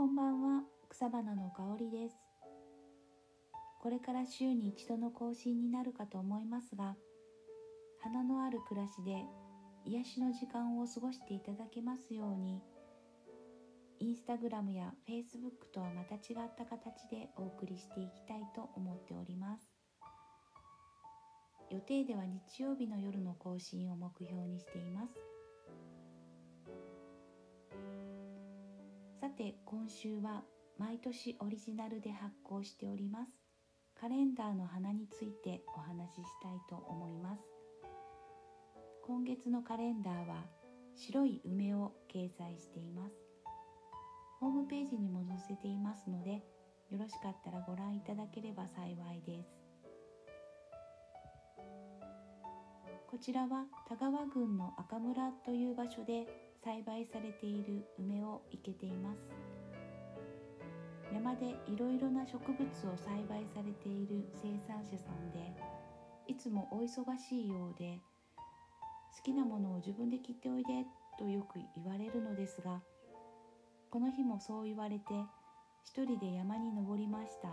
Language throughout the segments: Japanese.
こんばんは。草花の香りです。これから週に一度の更新になるかと思いますが花のある暮らしで癒しの時間を過ごしていただけますようにインスタグラムやフェイスブックとはまた違った形でお送りしていきたいと思っております。予定では日曜日の夜の更新を目標にしています。さて今週は毎年オリジナルで発行しております。カレンダーの花についてお話ししたいと思います。今月のカレンダーは白い梅を掲載しています。ホームページにも載せていますのでよろしかったらご覧いただければ幸いです。こちらは田川郡の赤村という場所で栽培されている梅を生けています。山でいろいろな植物を栽培されている生産者さんでいつもお忙しいようで好きなものを自分で切っておいでとよく言われるのですがこの日もそう言われて一人で山に登りました。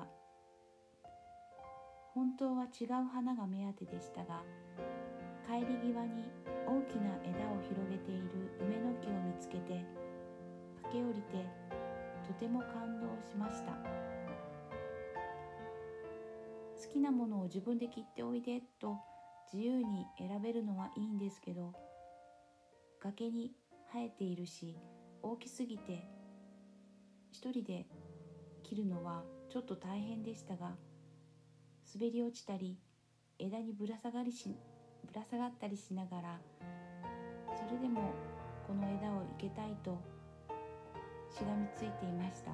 本当は違う花が目当てでしたが帰り際に大きな枝を広げている梅の木を見つけて駆け下りてとても感動しました。好きなものを自分で切っておいでと自由に選べるのはいいんですけど崖に生えているし大きすぎて一人で切るのはちょっと大変でしたが滑り落ちたり枝にぶら下がりしぶら下がったりしながらそれでもこの枝を生けたいとしがみついていました。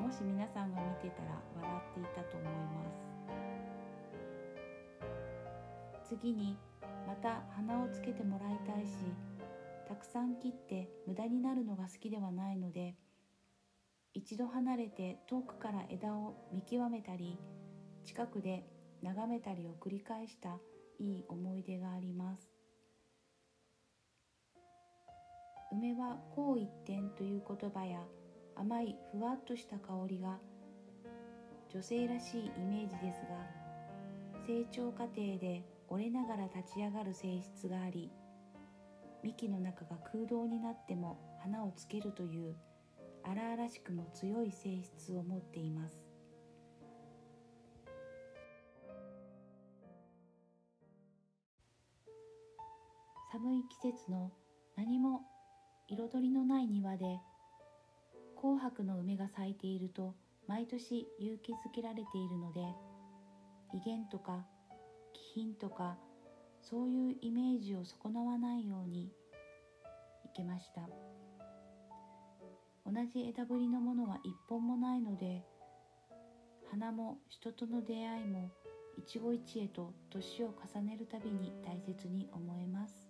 もし皆さんが見てたら笑っていたと思います。次にまた花をつけてもらいたいしたくさん切って無駄になるのが好きではないので一度離れて遠くから枝を見極めたり近くで眺めたりを繰り返したいい思い出があります。梅は「紅一点」という言葉や甘いふわっとした香りが女性らしいイメージですが成長過程で折れながら立ち上がる性質があり幹の中が空洞になっても花をつけるという荒々しくも強い性質を持っています。寒い季節の何も彩りのない庭で紅白の梅が咲いていると毎年勇気づけられているので威厳とか気品とかそういうイメージを損なわないようにいけました。同じ枝ぶりのものは一本もないので花も人との出会いも一期一会と年を重ねるたびに大切に思えます。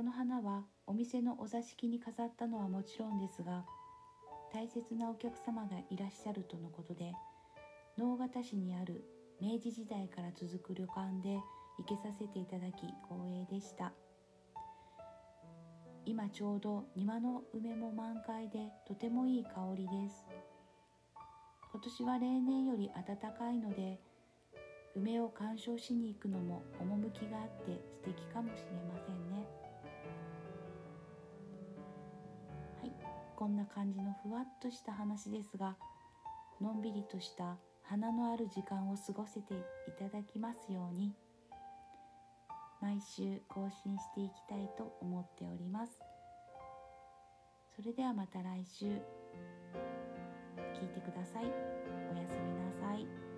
この花はお店のお座敷に飾ったのはもちろんですが大切なお客様がいらっしゃるとのことで直方市にある明治時代から続く旅館で行けさせていただき光栄でした今ちょうど庭の梅も満開でとてもいい香りです今年は例年より暖かいので梅を鑑賞しに行くのも趣があって素敵かもしれませんね。こんな感じのふわっとした話ですがのんびりとした花のある時間を過ごせていただきますように毎週更新していきたいと思っております。それではまた来週。聞いてください。おやすみなさい。